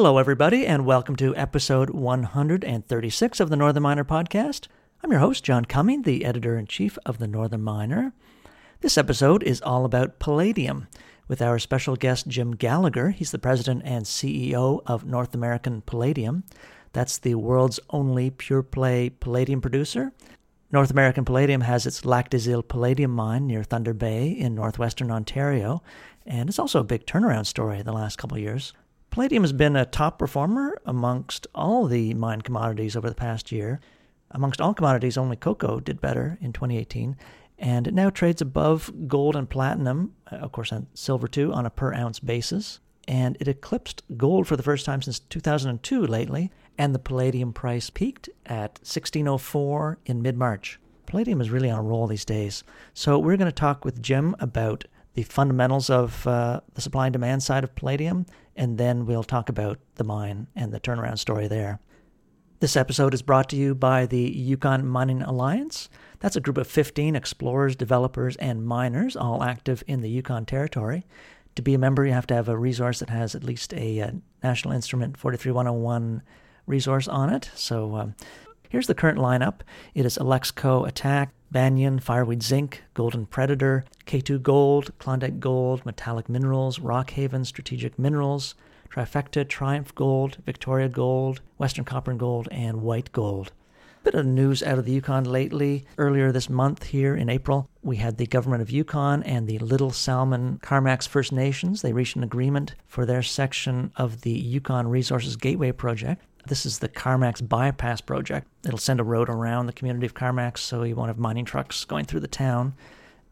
Hello, everybody, and welcome to episode 136 of the Northern Miner podcast. I'm your host, John Cumming, the editor in chief of the Northern Miner. This episode is all about palladium with our special guest, Jim Gallagher. He's the president and CEO of North American Palladium. That's the world's only pure play palladium producer. North American Palladium has its Lac des Îles Palladium mine near Thunder Bay in northwestern Ontario, and it's also a big turnaround story the last couple years. Palladium has been a top performer amongst all the mine commodities over the past year. Amongst all commodities, only cocoa did better in 2018, and it now trades above gold and platinum, uh, of course, and silver too, on a per ounce basis. And it eclipsed gold for the first time since 2002 lately, and the palladium price peaked at 1604 in mid March. Palladium is really on a roll these days. So, we're going to talk with Jim about the fundamentals of uh, the supply and demand side of palladium, and then we'll talk about the mine and the turnaround story there. This episode is brought to you by the Yukon Mining Alliance. That's a group of 15 explorers, developers, and miners, all active in the Yukon Territory. To be a member, you have to have a resource that has at least a, a uh, National Instrument 43101 resource on it. So um, here's the current lineup it is Alexco ATAC, Banyan, Fireweed Zinc, Golden Predator, K2 Gold, Klondike Gold, Metallic Minerals, Rockhaven Strategic Minerals, Trifecta, Triumph Gold, Victoria Gold, Western Copper and Gold, and White Gold. Bit of news out of the Yukon lately. Earlier this month, here in April, we had the government of Yukon and the Little Salmon Carmacks First Nations. They reached an agreement for their section of the Yukon Resources Gateway project. This is the Carmacks Bypass Project. It'll send a road around the community of Carmacks so you won't have mining trucks going through the town.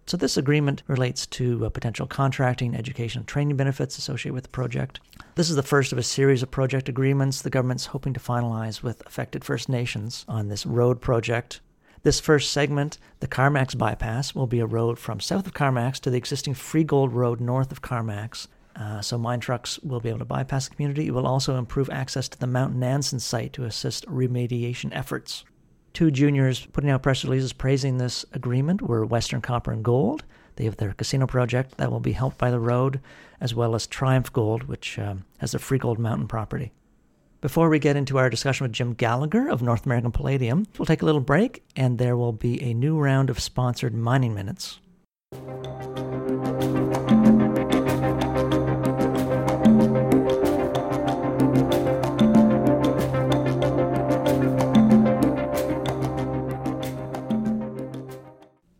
So, this agreement relates to uh, potential contracting, education, and training benefits associated with the project. This is the first of a series of project agreements the government's hoping to finalize with affected First Nations on this road project. This first segment, the Carmacks Bypass, will be a road from south of Carmacks to the existing Free Gold Road north of Carmacks uh, so mine trucks will be able to bypass the community. It will also improve access to the Mount Nansen site to assist remediation efforts. Two juniors putting out press releases praising this agreement were Western Copper and Gold. They have their casino project that will be helped by the road, as well as Triumph Gold, which um, has the Free Gold Mountain property. Before we get into our discussion with Jim Gallagher of North American Palladium, we'll take a little break and there will be a new round of sponsored mining minutes.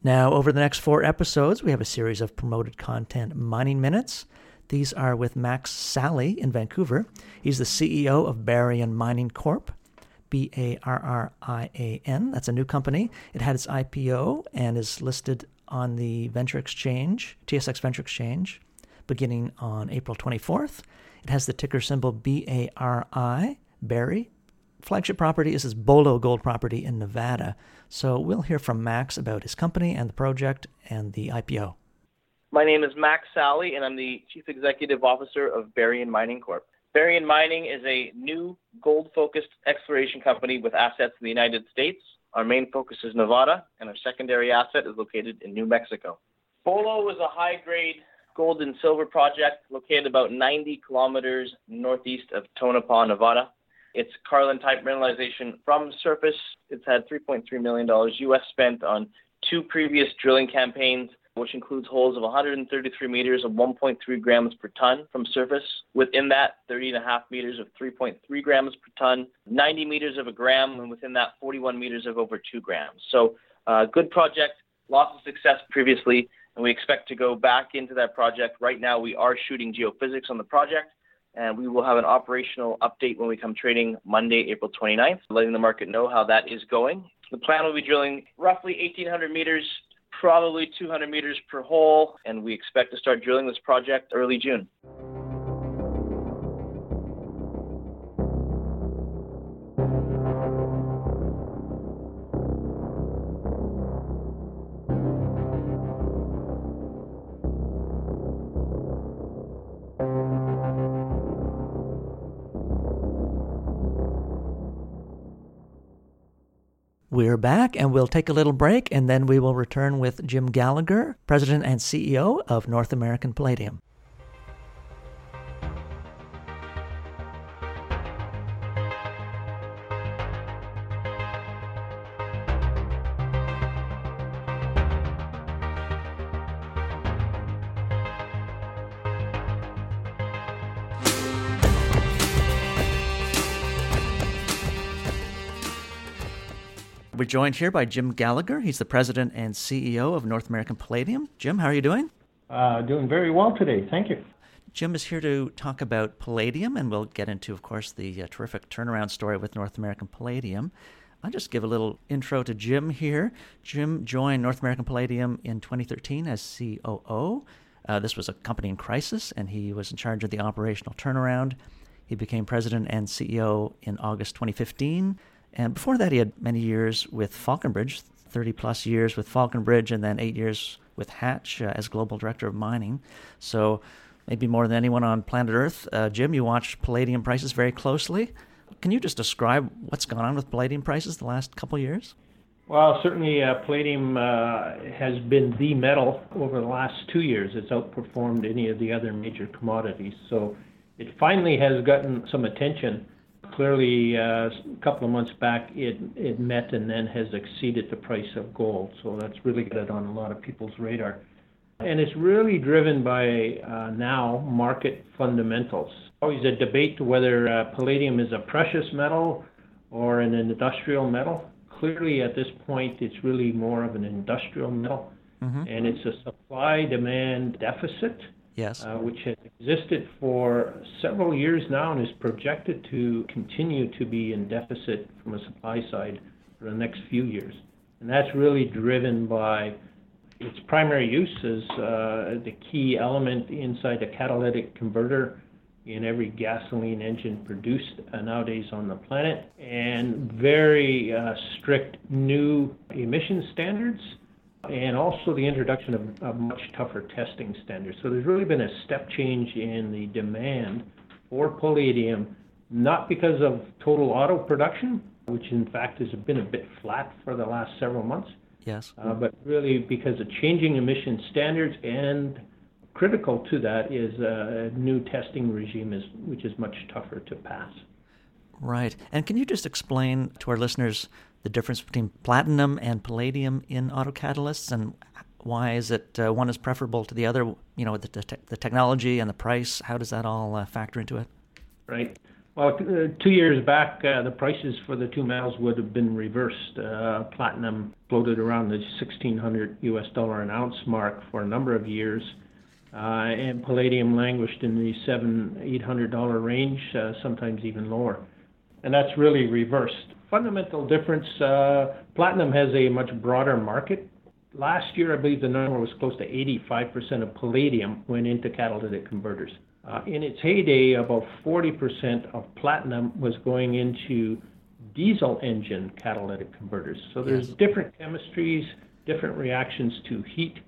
Now, over the next four episodes, we have a series of promoted content mining minutes. These are with Max Sali in Vancouver. He's the CEO of Barrian Mining Corp. B A R R I A N. That's a new company. It had its IPO and is listed on the Venture Exchange, TSX Venture Exchange, beginning on April 24th. It has the ticker symbol BARI, Barry. Flagship property is his Bolo gold property in Nevada. So we'll hear from Max about his company and the project and the IPO. My name is Max Sali, and I'm the Chief Executive Officer of Barrian Mining Corp. Barrian Mining is a new gold focused exploration company with assets in the United States. Our main focus is Nevada, and our secondary asset is located in New Mexico. Bolo is a high grade gold and silver project located about 90 kilometers northeast of Tonopah, Nevada. It's Carlin type mineralization from surface. It's had $3.3 million US spent on two previous drilling campaigns, which includes holes of 133 meters of 1.3 grams per ton from surface. Within that, 30 and a half meters of 3.3 grams per ton, 90 meters of a gram, and within that, 41 meters of over 2 grams. So, uh, good project, lots of success previously, and we expect to go back into that project. Right now, we are shooting geophysics on the project and we will have an operational update when we come trading Monday, April 29th, letting the market know how that is going. The plan will be drilling roughly 1,800 meters, probably 200 meters per hole, and we expect to start drilling this project early June. Back and we'll take a little break and then we will return with Jim Gallagher, President and CEO of North American Palladium. We're joined here by Jim Gallagher. He's the president and CEO of North American Palladium. Jim, how are you doing? Uh, doing very well today. Thank you. Jim is here to talk about Palladium, and we'll get into, of course, the uh, terrific turnaround story with North American Palladium. I'll just give a little intro to Jim here. Jim joined North American Palladium in 2013 as COO. Uh, this was a company in crisis, and he was in charge of the operational turnaround. He became president and CEO in August 2015. And before that, he had many years with Falconbridge, 30 plus years with Falconbridge, and then eight years with Hatch uh, as global director of mining. So, maybe more than anyone on planet Earth, uh, Jim, you watch palladium prices very closely. Can you just describe what's gone on with palladium prices the last couple years? Well, certainly uh, palladium uh, has been the metal over the last two years. It's outperformed any of the other major commodities. So it finally has gotten some attention. Clearly, uh, a couple of months back, it, it met and then has exceeded the price of gold. So that's really got it on a lot of people's radar. And it's really driven by uh, now market fundamentals. Always a debate whether uh, palladium is a precious metal or an industrial metal. Clearly, at this point, it's really more of an industrial metal, mm-hmm. and it's a supply demand deficit. Yes. Uh, which has existed for several years now and is projected to continue to be in deficit from a supply side for the next few years. And that's really driven by its primary use as uh, the key element inside a catalytic converter in every gasoline engine produced uh, nowadays on the planet, and very uh, strict new emission standards, and also the introduction of, of, much tougher testing standards. So there's really been a step change in the demand for palladium, not because of total auto production, which in fact has been a bit flat for the last several months. Yes. Uh, but really because of changing emission standards and critical to that is a new testing regime, is, which is much tougher to pass. Right. And can you just explain to our listeners the difference between platinum and palladium in autocatalysts and why is it uh, one is preferable to the other? You know, the, the, the, technology and the price, how does that all uh, factor into it? Right. Well, uh, two years back, uh, the prices for the two metals would have been reversed. Uh, platinum floated around the 1600 US dollar an ounce mark for a number of years and palladium languished in the seven, eight hundred dollar range, sometimes even lower. And that's really reversed. Fundamental difference: uh, platinum has a much broader market. Last year, I believe the number was close to 85% of palladium went into catalytic converters. Uh, in its heyday, about 40% of platinum was going into diesel engine catalytic converters. So there's yes. different chemistries, different reactions to heat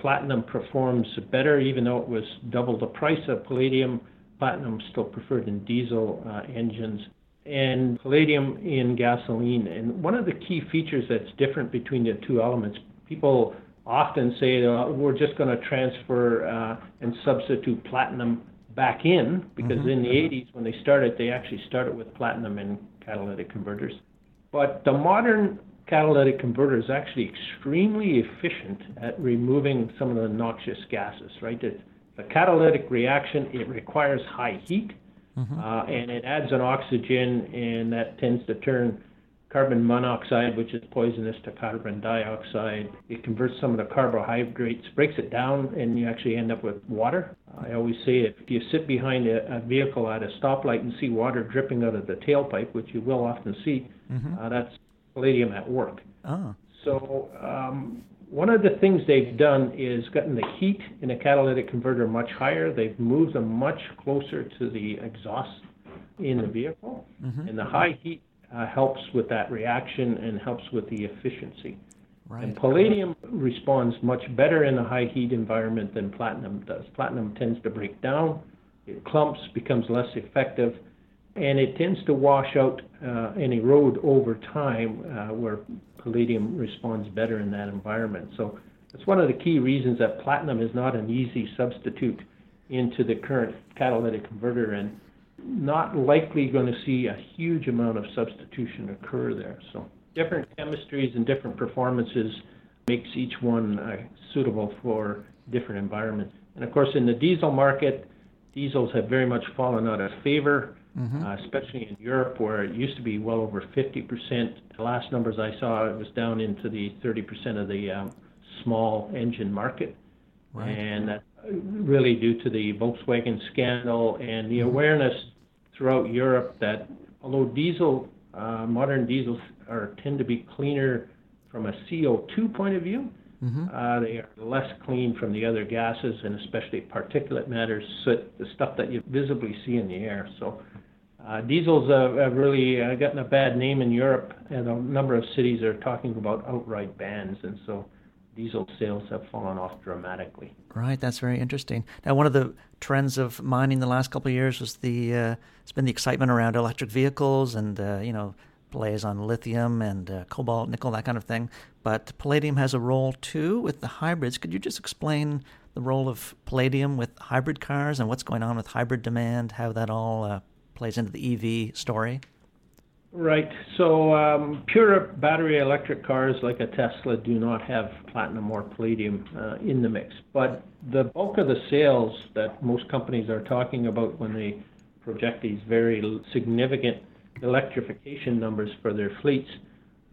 platinum performs better, even though it was double the price of palladium. Platinum still preferred in diesel uh, engines and palladium in gasoline. And one of the key features that's different between the two elements, people often say oh, we're just going to transfer uh, and substitute platinum back in because mm-hmm. in the 80s when they started, they actually started with platinum in catalytic converters. But the modern catalytic converter is actually extremely efficient at removing some of the noxious gases, right? The, the catalytic reaction, it requires high heat, mm-hmm. uh, and it adds an oxygen, and that tends to turn carbon monoxide, which is poisonous, to carbon dioxide. It converts some of the carbohydrates, breaks it down, and you actually end up with water. I always say if you sit behind a, a vehicle at a stoplight and see water dripping out of the tailpipe, which you will often see, mm-hmm. uh, that's palladium at work. Oh. So um, one of the things they've done is gotten the heat in a catalytic converter much higher. They've moved them much closer to the exhaust in the vehicle, mm-hmm. and the high heat uh, helps with that reaction and helps with the efficiency. Right. And palladium responds much better in a high heat environment than platinum does. Platinum tends to break down, it clumps, becomes less effective, and it tends to wash out uh, and erode over time uh, where palladium responds better in that environment. So that's one of the key reasons that platinum is not an easy substitute into the current catalytic converter and not likely going to see a huge amount of substitution occur there. So different chemistries and different performances makes each one uh, suitable for different environments. And of course, in the diesel market, diesels have very much fallen out of favor mm-hmm. uh, especially in Europe, where it used to be well over 50%. The last numbers I saw, it was down into the 30% of the um, small engine market. Right. And that really due to the Volkswagen scandal and the mm-hmm. awareness throughout Europe that although diesel, uh, modern diesels are tend to be cleaner from a CO2 point of view, mm-hmm. uh, they are less clean from the other gases and especially particulate matters, soot, the stuff that you visibly see in the air. So uh, diesels uh, have really uh, gotten a bad name in Europe, and a number of cities are talking about outright bans, and so diesel sales have fallen off dramatically. Right, that's very interesting. Now, one of the trends of mining the last couple of years was the uh, it's been the excitement around electric vehicles and uh, you know plays on lithium and uh, cobalt, nickel, that kind of thing. But palladium has a role too with the hybrids. Could you just explain the role of palladium with hybrid cars and what's going on with hybrid demand, how that all uh, plays into the EV story? Right. So um, pure battery electric cars like a Tesla do not have platinum or palladium uh, in the mix. But the bulk of the sales that most companies are talking about when they project these very significant electrification numbers for their fleets,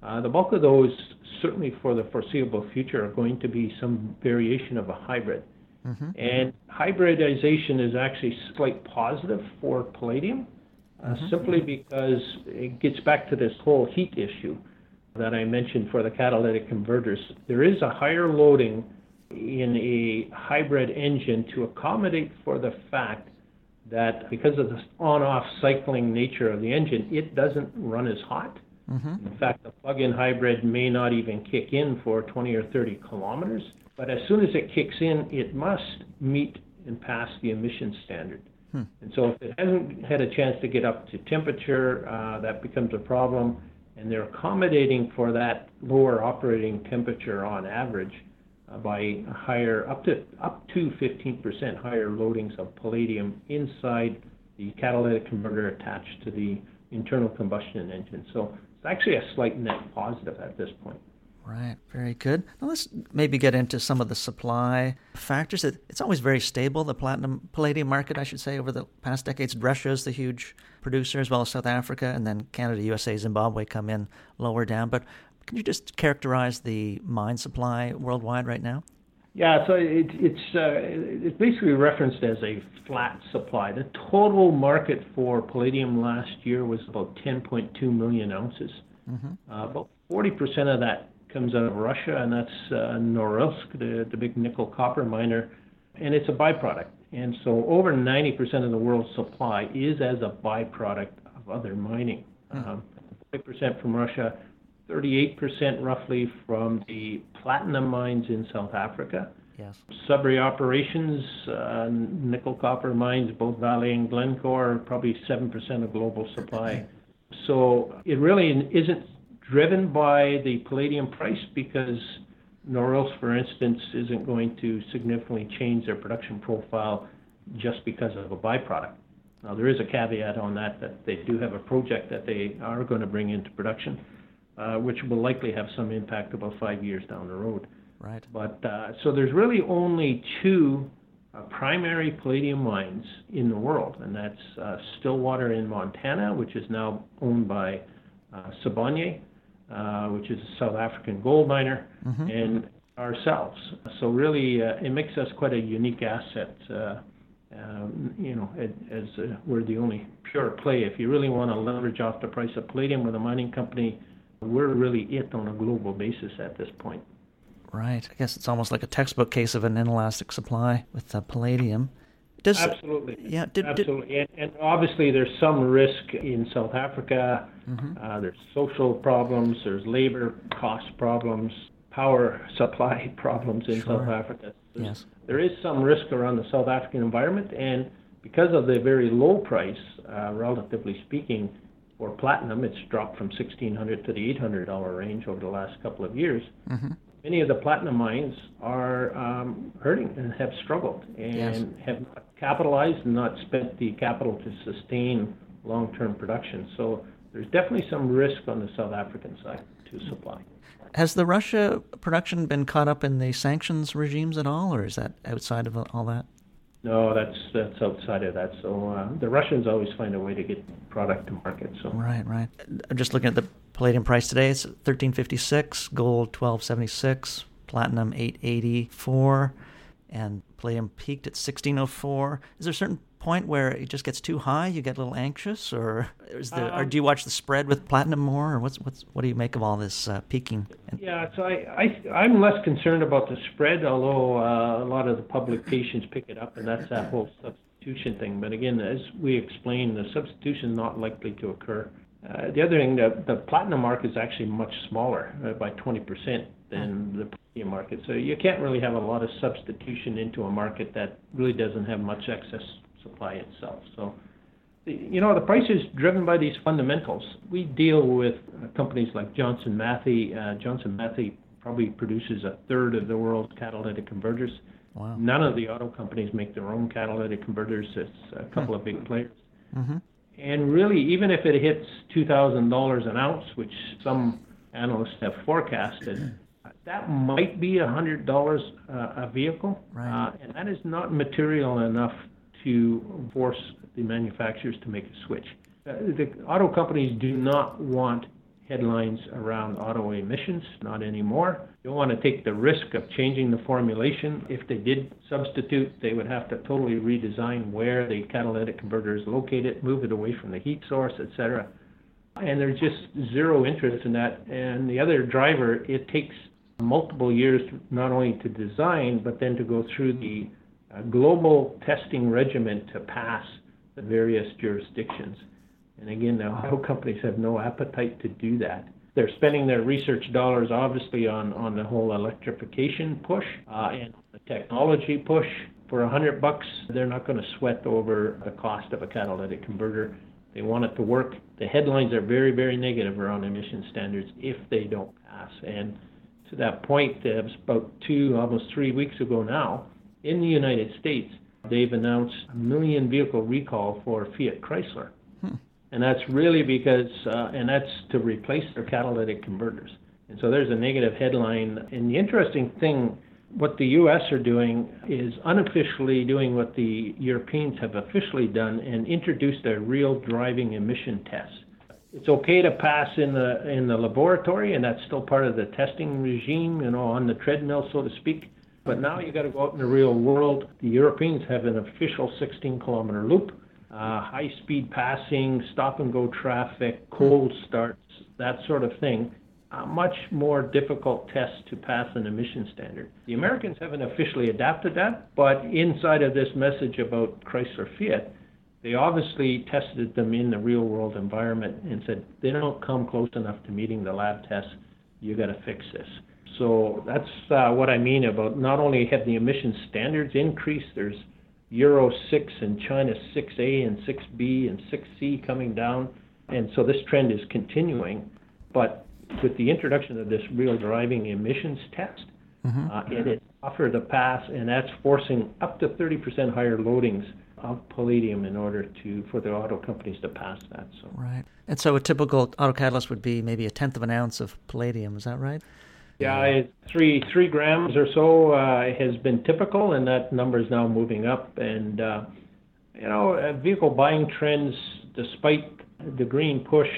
uh, the bulk of those, certainly for the foreseeable future, are going to be some variation of a hybrid. Mm-hmm. And hybridization is actually slight positive for palladium, uh, mm-hmm. simply because it gets back to this whole heat issue that I mentioned for the catalytic converters. There is a higher loading in a hybrid engine to accommodate for the fact that because of the on-off cycling nature of the engine, it doesn't run as hot. Mm-hmm. In fact, the plug-in hybrid may not even kick in for 20 or 30 kilometers, but as soon as it kicks in, it must meet and pass the emission standard. Hmm. And so if it hasn't had a chance to get up to temperature, uh, that becomes a problem. And they're accommodating for that lower operating temperature on average by higher, up to up to 15% higher loadings of palladium inside the catalytic converter attached to the internal combustion engine. So it's actually a slight net positive at this point. Right, very good. Now let's maybe get into some of the supply factors. It's always very stable, the platinum palladium market, I should say, over the past decades. Russia is the huge producer, as well as South Africa, and then Canada, USA, Zimbabwe come in lower down. But can you just characterize the mine supply worldwide right now? Yeah, so it, it's uh, it's basically referenced as a flat supply. The total market for palladium last year was about 10.2 million ounces. Mm-hmm. Uh, about 40% of that comes out of Russia, and that's uh, Norilsk, the, the big nickel copper miner, and it's a byproduct. And so over 90% of the world's supply is as a byproduct of other mining. Mm-hmm. Um, 40% from Russia, 38% roughly from the platinum mines in South Africa. Yes. Sudbury operations, uh, nickel copper mines, both Vale and Glencore, probably 7% of global supply. So it really isn't driven by the palladium price because Norilsk, for instance, isn't going to significantly change their production profile just because of a byproduct. Now, there is a caveat on that, that they do have a project that they are going to bring into production, uh, which will likely have some impact about five years down the road. Right. But uh, so there's really only two uh, primary palladium mines in the world, and that's uh, Stillwater in Montana, which is now owned by uh, Sibanye, uh, which is a South African gold miner, mm-hmm. and ourselves. So really, uh, it makes us quite a unique asset. Uh, um, you know, as uh, we're the only pure play. If you really want to leverage off the price of palladium with a mining company, we're really it on a global basis at this point. Right. I guess it's almost like a textbook case of an inelastic supply with uh, palladium. Does, Absolutely. Yeah. Did, Absolutely. Did... And, and, obviously, there's some risk in South Africa. Mm-hmm. Uh, there's social problems. There's labor cost problems. Power supply problems in sure. South Africa. There's, yes. There is some risk around the South African environment, and because of the very low price, uh, relatively speaking, for platinum, it's dropped from 1600 to the $800 range over the last couple of years. Mm-hmm many of the platinum mines are um, hurting and have struggled and yes. have not capitalized and not spent the capital to sustain long-term production. So there's definitely some risk on the South African side to supply. Has the Russia production been caught up in the sanctions regimes at all, or is that outside of all that? No, that's that's outside of that. So uh, the Russians always find a way to get product to market. So right, right. I'm just looking at the palladium price today. It's 1356, gold 1276, platinum 884, and palladium peaked at 1604. Is there certain point where it just gets too high? You get a little anxious, or is there, or do you watch the spread with platinum more, or what's what's what do you make of all this uh, peaking? Yeah, so I, I I'm less concerned about the spread, although uh, a lot of the publications pick it up, and that's that whole substitution thing. But again, as we explained, the substitution not likely to occur. Uh, the other thing, the, the platinum market is actually much smaller uh, by 20% than the palladium market. So you can't really have a lot of substitution into a market that really doesn't have much excess supply itself. So, you know, the price is driven by these fundamentals. We deal with uh, companies like Johnson Matthey. Uh, Johnson Matthey probably produces a third of the world's catalytic converters. Wow. None of the auto companies make their own catalytic converters. It's a couple of big players. Mm-hmm. And really, even if it hits $2,000 an ounce, which some analysts have forecasted, that might be $100 uh, a vehicle. Right. Uh, and that is not material enough to force the manufacturers to make a switch. Uh, the auto companies do not want headlines around auto emissions, not anymore. Don't want to take the risk of changing the formulation. If they did substitute, they would have to totally redesign where the catalytic converter is located, move it away from the heat source, etc. And there's just zero interest in that. And the other driver, it takes multiple years not only to design, but then to go through the uh, global testing regimen to pass the various jurisdictions. And again, the auto companies have no appetite to do that. They're spending their research dollars obviously on, on the whole electrification push uh, and the technology push. For a hundred bucks, they're not going to sweat over the cost of a catalytic converter. They want it to work. The headlines are very, very negative around emission standards if they don't pass. And to that point, about two, almost three weeks ago now, in the United States, they've announced a million vehicle recall for Fiat Chrysler. Hmm. And that's really because, uh, and that's to replace their catalytic converters. And so there's a negative headline. And the interesting thing, what the US are doing is unofficially doing what the Europeans have officially done and introduced a real driving emission test. It's okay to pass in the in the laboratory, and that's still part of the testing regime, you know, on the treadmill, so to speak. But now you got to go out in the real world. The Europeans have an official 16 kilometer loop, high speed passing, stop and go traffic, cold starts, that sort of thing. A much more difficult test to pass an emission standard. The Americans haven't officially adapted that, but inside of this message about Chrysler Fiat, they obviously tested them in the real world environment and said they don't come close enough to meeting the lab tests. You got to fix this. So that's uh, what I mean about not only have the emission standards increased, there's Euro 6 and China 6A and 6B and 6C coming down, and so this trend is continuing. But with the introduction of this real driving emissions test, mm-hmm. uh, it is offered a pass, and that's forcing up to 30% higher loadings of palladium in order to for the auto companies to pass that. So right, and so a typical auto catalyst would be maybe a tenth of an ounce of palladium. Is that right? Yeah, three three grams or so uh, has been typical, and that number is now moving up. And uh, you know, uh, vehicle buying trends, despite the green push,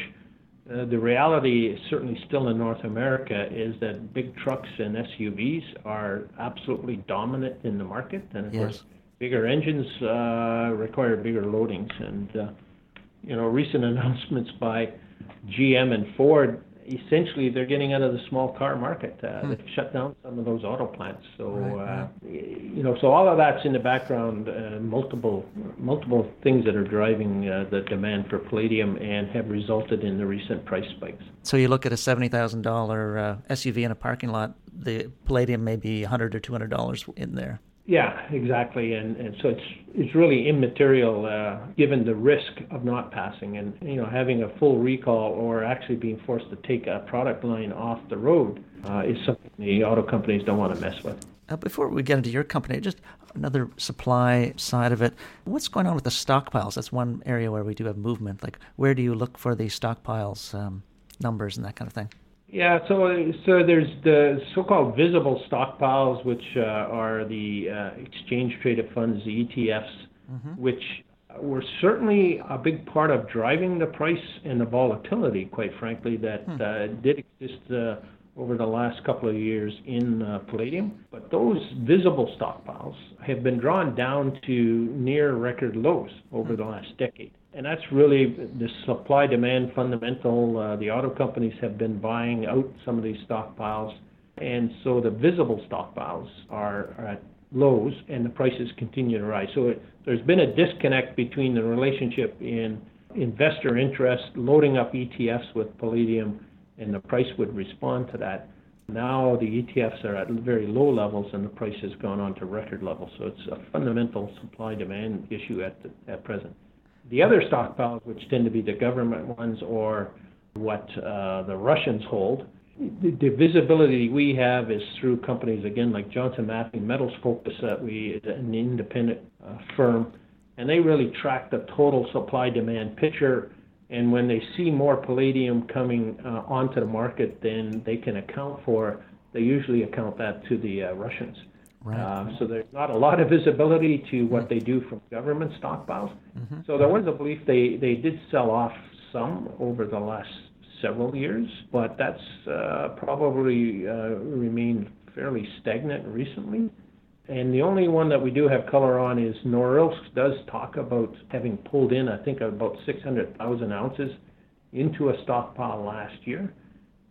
uh, the reality, certainly still in North America, is that big trucks and SUVs are absolutely dominant in the market, and of yes. course, bigger engines uh, require bigger loadings. And uh, you know, recent announcements by GM and Ford essentially they're getting out of the small car market. Uh, hmm. They've shut down some of those auto plants. So right, uh, you know, so all of that's in the background. Uh, multiple multiple things that are driving uh, the demand for palladium and have resulted in the recent price spikes. So you look at a seventy thousand uh, SUV in a parking lot. The palladium may be hundred or two hundred dollars in there. Yeah, exactly, and and so it's it's really immaterial uh, given the risk of not passing, and you know having a full recall or actually being forced to take a product line off the road uh, is something the auto companies don't want to mess with. Uh, before we get into your company, just another supply side of it. What's going on with the stockpiles? That's one area where we do have movement. Like, where do you look for the stockpiles um, numbers and that kind of thing? Yeah, so so there's the so-called visible stockpiles, which uh, are the uh, exchange traded funds, the ETFs, mm-hmm. which were certainly a big part of driving the price and the volatility, quite frankly, that hmm. uh, did exist uh, over the last couple of years in uh, palladium. But those visible stockpiles have been drawn down to near record lows over hmm. the last decade and that's really the supply demand fundamental. Uh, the auto companies have been buying out some of these stockpiles, and so the visible stockpiles are, are at lows, and the prices continue to rise. So it, there's been a disconnect between the relationship in investor interest loading up ETFs with palladium, and the price would respond to that. Now the ETFs are at very low levels, and the price has gone on to record levels. So it's a fundamental supply demand issue at the, at present. The other stockpiles, which tend to be the government ones or what uh, the Russians hold, the, the, visibility we have is through companies again like Johnson Matthey Metals Focus, that we is an independent uh, firm, and they really track the total supply demand picture. And when they see more palladium coming uh, onto the market, then they can account for. They usually account that to the uh, Russians. Right. Uh, so there's not a lot of visibility to what they do from government stockpiles. Mm-hmm. So there was a belief they, they did sell off some over the last several years, but that's uh, probably uh, remained fairly stagnant recently. And the only one that we do have color on is Norilsk does talk about having pulled in, I think, about 600,000 ounces into a stockpile last year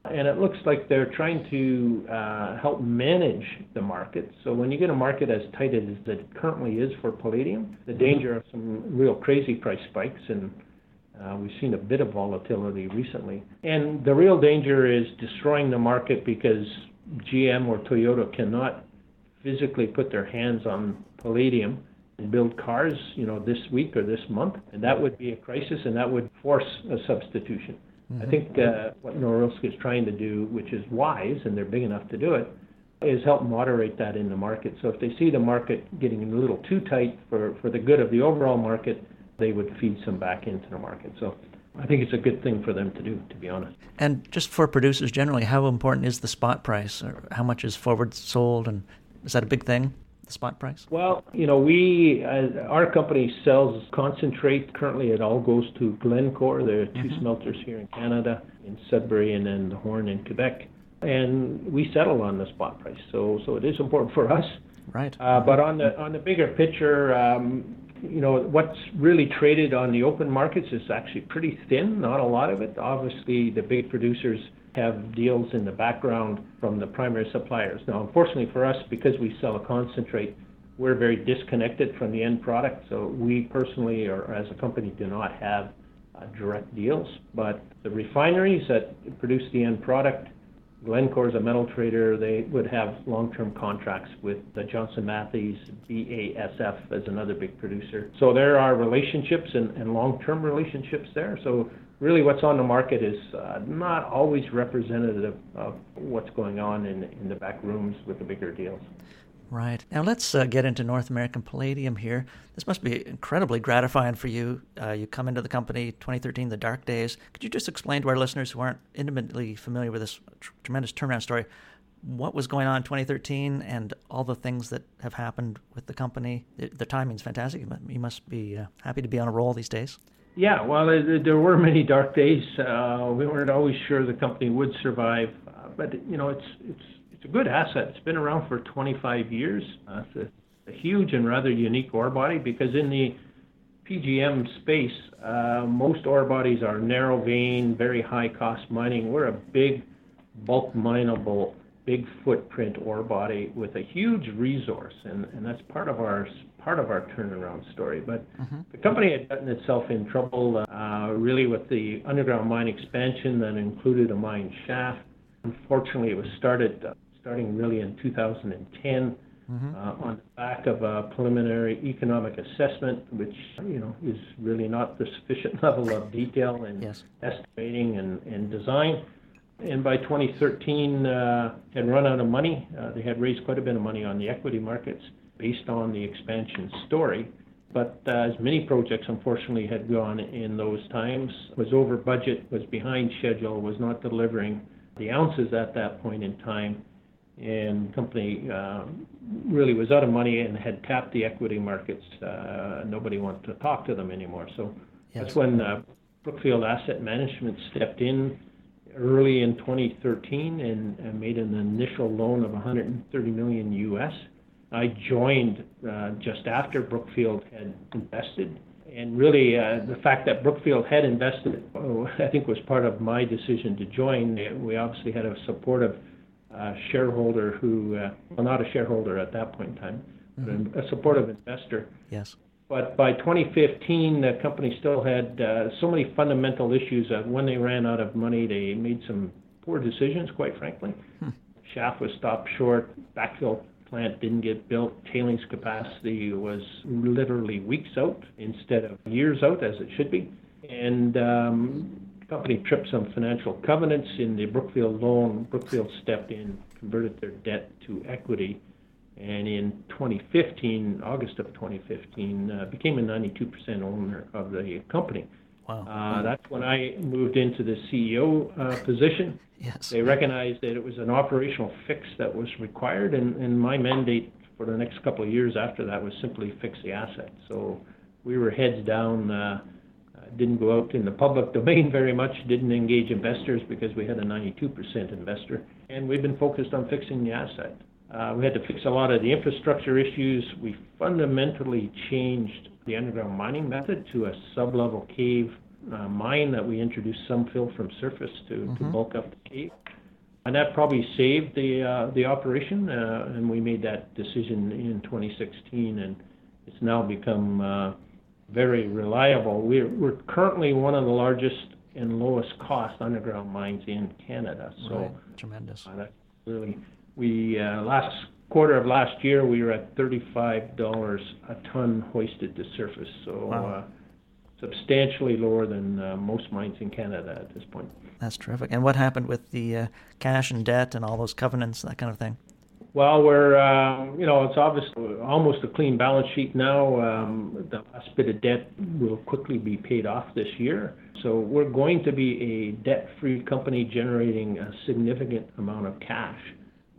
and it looks like they're trying to uh, help manage the market. So when you get a market as tight as it currently is for palladium, the mm-hmm. danger of some real crazy price spikes, and uh, we've seen a bit of volatility recently. And the real danger is destroying the market because GM or Toyota cannot physically put their hands on palladium and build cars, you know, this week or this month, and that would be a crisis, and that would force a substitution. Mm-hmm. I think uh, what Norilsk is trying to do, which is wise, and they're big enough to do it, is help moderate that in the market. So if they see the market getting a little too tight for, for the good of the overall market, they would feed some back into the market. So I think it's a good thing for them to do, to be honest. And just for producers generally, how important is the spot price? Or how much is forward sold, and is that a big thing? The spot price? Well, you know, we uh, our company sells concentrate. Currently, it all goes to Glencore. There are 2 mm-hmm. smelters here in Canada, in Sudbury, and then the Horne in Quebec, and we settle on the spot price. So, so it is important for us. Right. Uh, but on the on the bigger picture, um, you know, what's really traded on the open markets is actually pretty thin. Not a lot of it. Obviously, the big producers have deals in the background from the primary suppliers. Now, unfortunately for us, because we sell a concentrate, we're very disconnected from the end product. So we personally, or as a company, do not have uh, direct deals. But the refineries that produce the end product, Glencore is a metal trader. They would have long-term contracts with the Johnson Matthey's, BASF as another big producer. So there are relationships and, and long-term relationships there. So really what's on the market is uh, not always representative of what's going on in, in the back rooms with the bigger deals. Right. Now let's uh, get into North American Palladium here. This must be incredibly gratifying for you. Uh, you come into the company 2013, the dark days. Could you just explain to our listeners who aren't intimately familiar with this tr- tremendous turnaround story what was going on in 2013 and all the things that have happened with the company? The, the timing's fantastic. You must be uh, happy to be on a roll these days. Yeah, well, there were many dark days. Uh, we weren't always sure the company would survive, uh, but you know, it's it's it's a good asset. It's been around for 25 years. Uh, it's a, a huge and rather unique ore body because in the PGM space, uh, most ore bodies are narrow vein, very high cost mining. We're a big, bulk mineable, big footprint ore body with a huge resource, and, and that's part of our part of our turnaround story. But mm-hmm. the company had gotten itself in trouble uh, really with the underground mine expansion that included a mine shaft. Unfortunately, it was started uh, starting really in 2010. Mm-hmm. Uh, on the back of a preliminary economic assessment, which you know is really not the sufficient level of detail in yes. estimating and, and design. And by 2013, uh, had run out of money. Uh, they had raised quite a bit of money on the equity markets, based on the expansion story. But uh, as many projects unfortunately had gone in those times, was over budget, was behind schedule, was not delivering the ounces at that point in time, and company uh, really was out of money and had tapped the equity markets. Uh, nobody wanted to talk to them anymore. So yes. that's when uh, Brookfield Asset Management stepped in early in 2013 and, and made an initial loan of 130 million US. I joined uh, just after Brookfield had invested. And really, uh, the fact that Brookfield had invested, oh, I think, was part of my decision to join. We obviously had a supportive uh, shareholder who, uh, well, not a shareholder at that point in time, mm-hmm. but a supportive investor. Yes. But by 2015, the company still had uh, so many fundamental issues that when they ran out of money, they made some poor decisions, quite frankly. Hmm. Shaft was stopped short, backfill plant didn't get built, tailings capacity was literally weeks out instead of years out as it should be. And um, company tripped some financial covenants in the Brookfield loan. Brookfield stepped in, converted their debt to equity and in 2015, August of 2015, uh, became a 92% owner of the company. Wow. Uh, that's when I moved into the CEO uh, position. Yes. They recognized that it was an operational fix that was required, and, and my mandate for the next couple of years after that was simply fix the asset. So we were heads down, uh, didn't go out in the public domain very much, didn't engage investors because we had a 92% investor, and we've been focused on fixing the asset. Uh, we had to fix a lot of the infrastructure issues. We fundamentally changed the underground mining method to a sub-level cave uh, mine that we introduced some fill from surface to, mm-hmm. to bulk up the cave. And that probably saved the uh, the operation, uh, and we made that decision in 2016, and it's now become uh, very reliable. We're, we're currently one of the largest and lowest cost underground mines in Canada. So right. tremendous. Uh, that's really we uh, last quarter of last year, we were at $35 a ton hoisted to surface, so wow. uh, substantially lower than uh, most mines in Canada at this point. That's terrific. And what happened with the uh, cash and debt and all those covenants, that kind of thing? Well, we're, uh, you know, it's obviously almost a clean balance sheet now. Um, the last bit of debt will quickly be paid off this year. So we're going to be a debt-free company generating a significant amount of cash.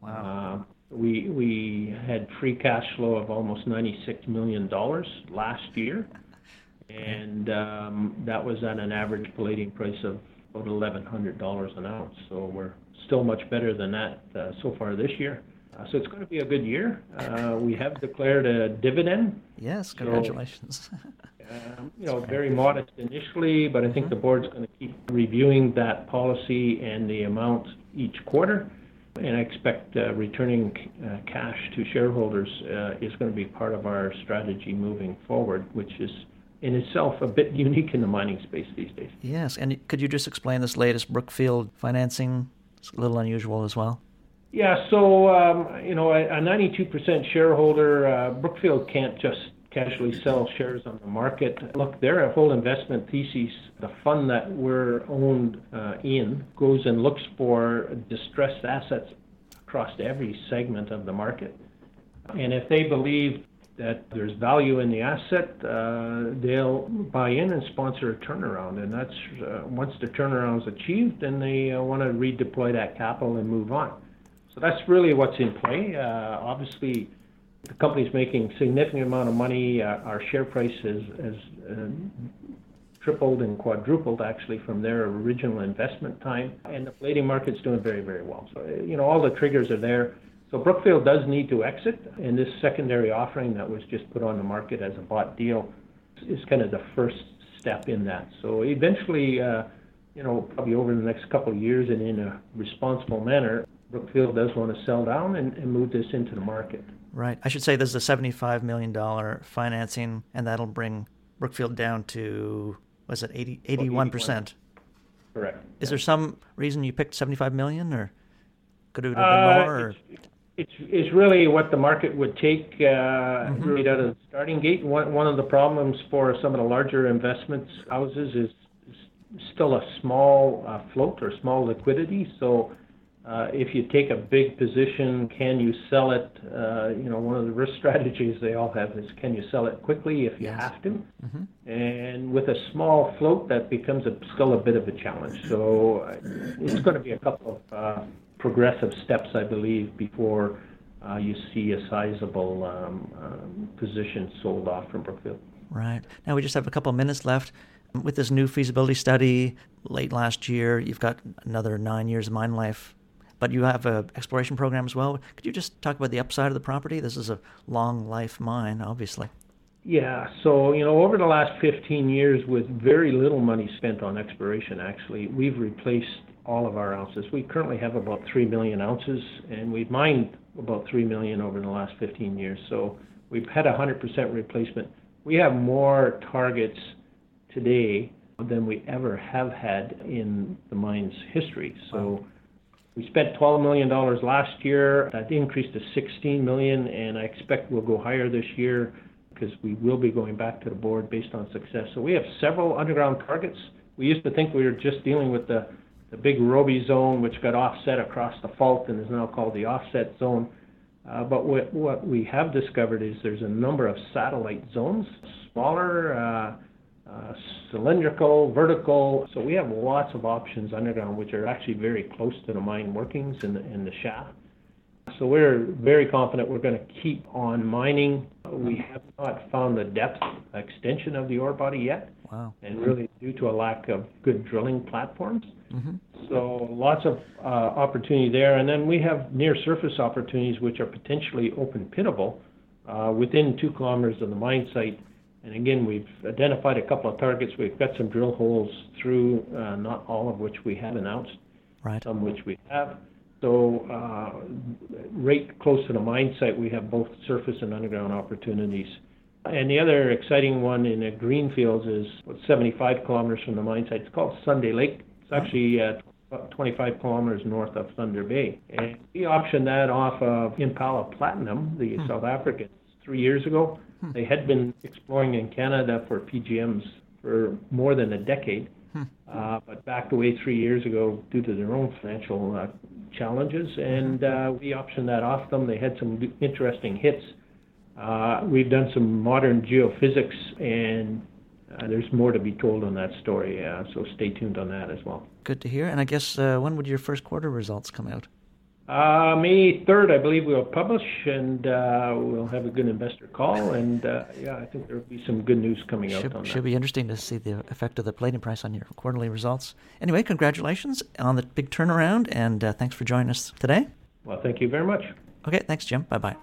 Wow. Uh, we we had free cash flow of almost $96 million last year, and um, that was at an average palladium price of about $1,100 an ounce. So we're still much better than that uh, so far this year. Uh, so it's going to be a good year. Uh, we have declared a dividend. Yes, congratulations. So, um, you know, very modest initially, but I think mm-hmm. the board's going to keep reviewing that policy and the amount each quarter and I expect uh, returning uh, cash to shareholders uh, is going to be part of our strategy moving forward, which is in itself a bit unique in the mining space these days. Yes, and could you just explain this latest Brookfield financing? It's a little unusual as well. Yeah, so um, you know, a, a 92% shareholder, uh, Brookfield can't just casually sell shares on the market. Look, their whole investment thesis, the fund that we're owned uh, in, goes and looks for distressed assets across every segment of the market. And if they believe that there's value in the asset, uh, they'll buy in and sponsor a turnaround. And that's uh, once the turnaround is achieved, then they uh, want to redeploy that capital and move on. So that's really what's in play. Uh, obviously, the company's making significant amount of money. Uh, our share price has, has uh, tripled and quadrupled actually from their original investment time, and the palladium market's doing very, very well. So, uh, you know, all the triggers are there. So Brookfield does need to exit, and this secondary offering that was just put on the market as a bought deal is kind of the first step in that. So eventually, uh, you know, probably over the next couple of years and in a responsible manner, Brookfield does want to sell down and, and move this into the market. Right. I should say this is a $75 million financing, and that'll bring Brookfield down to, was it 80, 81%? Correct. Is yeah. there some reason you picked 75 million, or could it have been uh, more? Or? It's, it's, really what the market would take uh, mm-hmm. right out of the starting gate. One, one of the problems for some of the larger investments houses is, is still a small uh, float or small liquidity. So Uh, if you take a big position, can you sell it? Uh, you know, one of the risk strategies they all have is can you sell it quickly if you yes. have to? Mm-hmm. And with a small float, that becomes a, still a bit of a challenge. So uh, it's going to be a couple of uh, progressive steps, I believe, before uh, you see a sizable um, um, position sold off from Brookfield. Right. Now we just have a couple of minutes left. With this new feasibility study late last year, you've got another nine years of mine life but you have an exploration program as well. Could you just talk about the upside of the property? This is a long life mine, obviously. Yeah, so you know, over the last 15 years, with very little money spent on exploration, actually, we've replaced all of our ounces. We currently have about 3 million ounces, and we've mined about 3 million over the last 15 years. So we've had a 100% replacement. We have more targets today than we ever have had in the mine's history. So. We spent $12 million last year. That increased to 16 million, and I expect we'll go higher this year because we will be going back to the board based on success. So we have several underground targets. We used to think we were just dealing with the, the big Roby zone, which got offset across the fault and is now called the offset zone. Uh, but what, what we have discovered is there's a number of satellite zones, smaller, uh, uh, cylindrical, vertical. So we have lots of options underground, which are actually very close to the mine workings in the, in the shaft. So we're very confident we're going to keep on mining. We have not found the depth extension of the ore body yet. Wow. And really due to a lack of good drilling platforms. Mm-hmm. So lots of uh, opportunity there. And then we have near surface opportunities which are potentially open pittable uh, within two kilometers of the mine site and again, we've identified a couple of targets. We've got some drill holes through, uh, not all of which we have announced, right. some which we have. So, uh, right close to the mine site, we have both surface and underground opportunities. And the other exciting one in the greenfields is 75 kilometers from the mine site. It's called Sunday Lake. It's actually uh, 25 kilometers north of Thunder Bay. And we optioned that off of Impala Platinum, the hmm. South African, three years ago. Hmm. They had been exploring in Canada for PGMs for more than a decade, hmm. uh, but backed away three years ago due to their own financial uh, challenges, and uh, we optioned that off them. They had some interesting hits. Uh, we've done some modern geophysics, and uh, there's more to be told on that story, uh, so stay tuned on that as well. Good to hear. And I guess when would your first quarter results come out? Uh, May 3rd, I believe we'll publish, and uh, we'll have a good investor call. And uh, yeah, I think there will be some good news coming should, out on should that. be interesting to see the effect of the palladium price on your quarterly results. Anyway, congratulations on the big turnaround, and uh, thanks for joining us today. Well, thank you very much. Okay, thanks, Jim. Bye bye.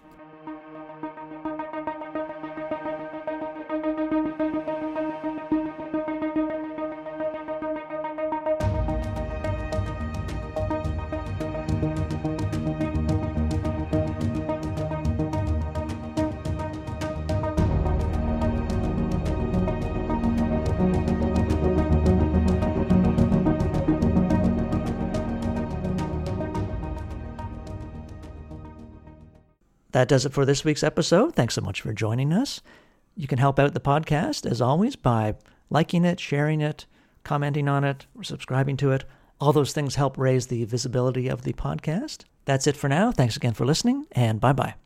That does it for this week's episode. Thanks so much for joining us. You can help out the podcast, as always, by liking it, sharing it, commenting on it, or subscribing to it. All those things help raise the visibility of the podcast. That's it for now. Thanks again for listening, and bye bye.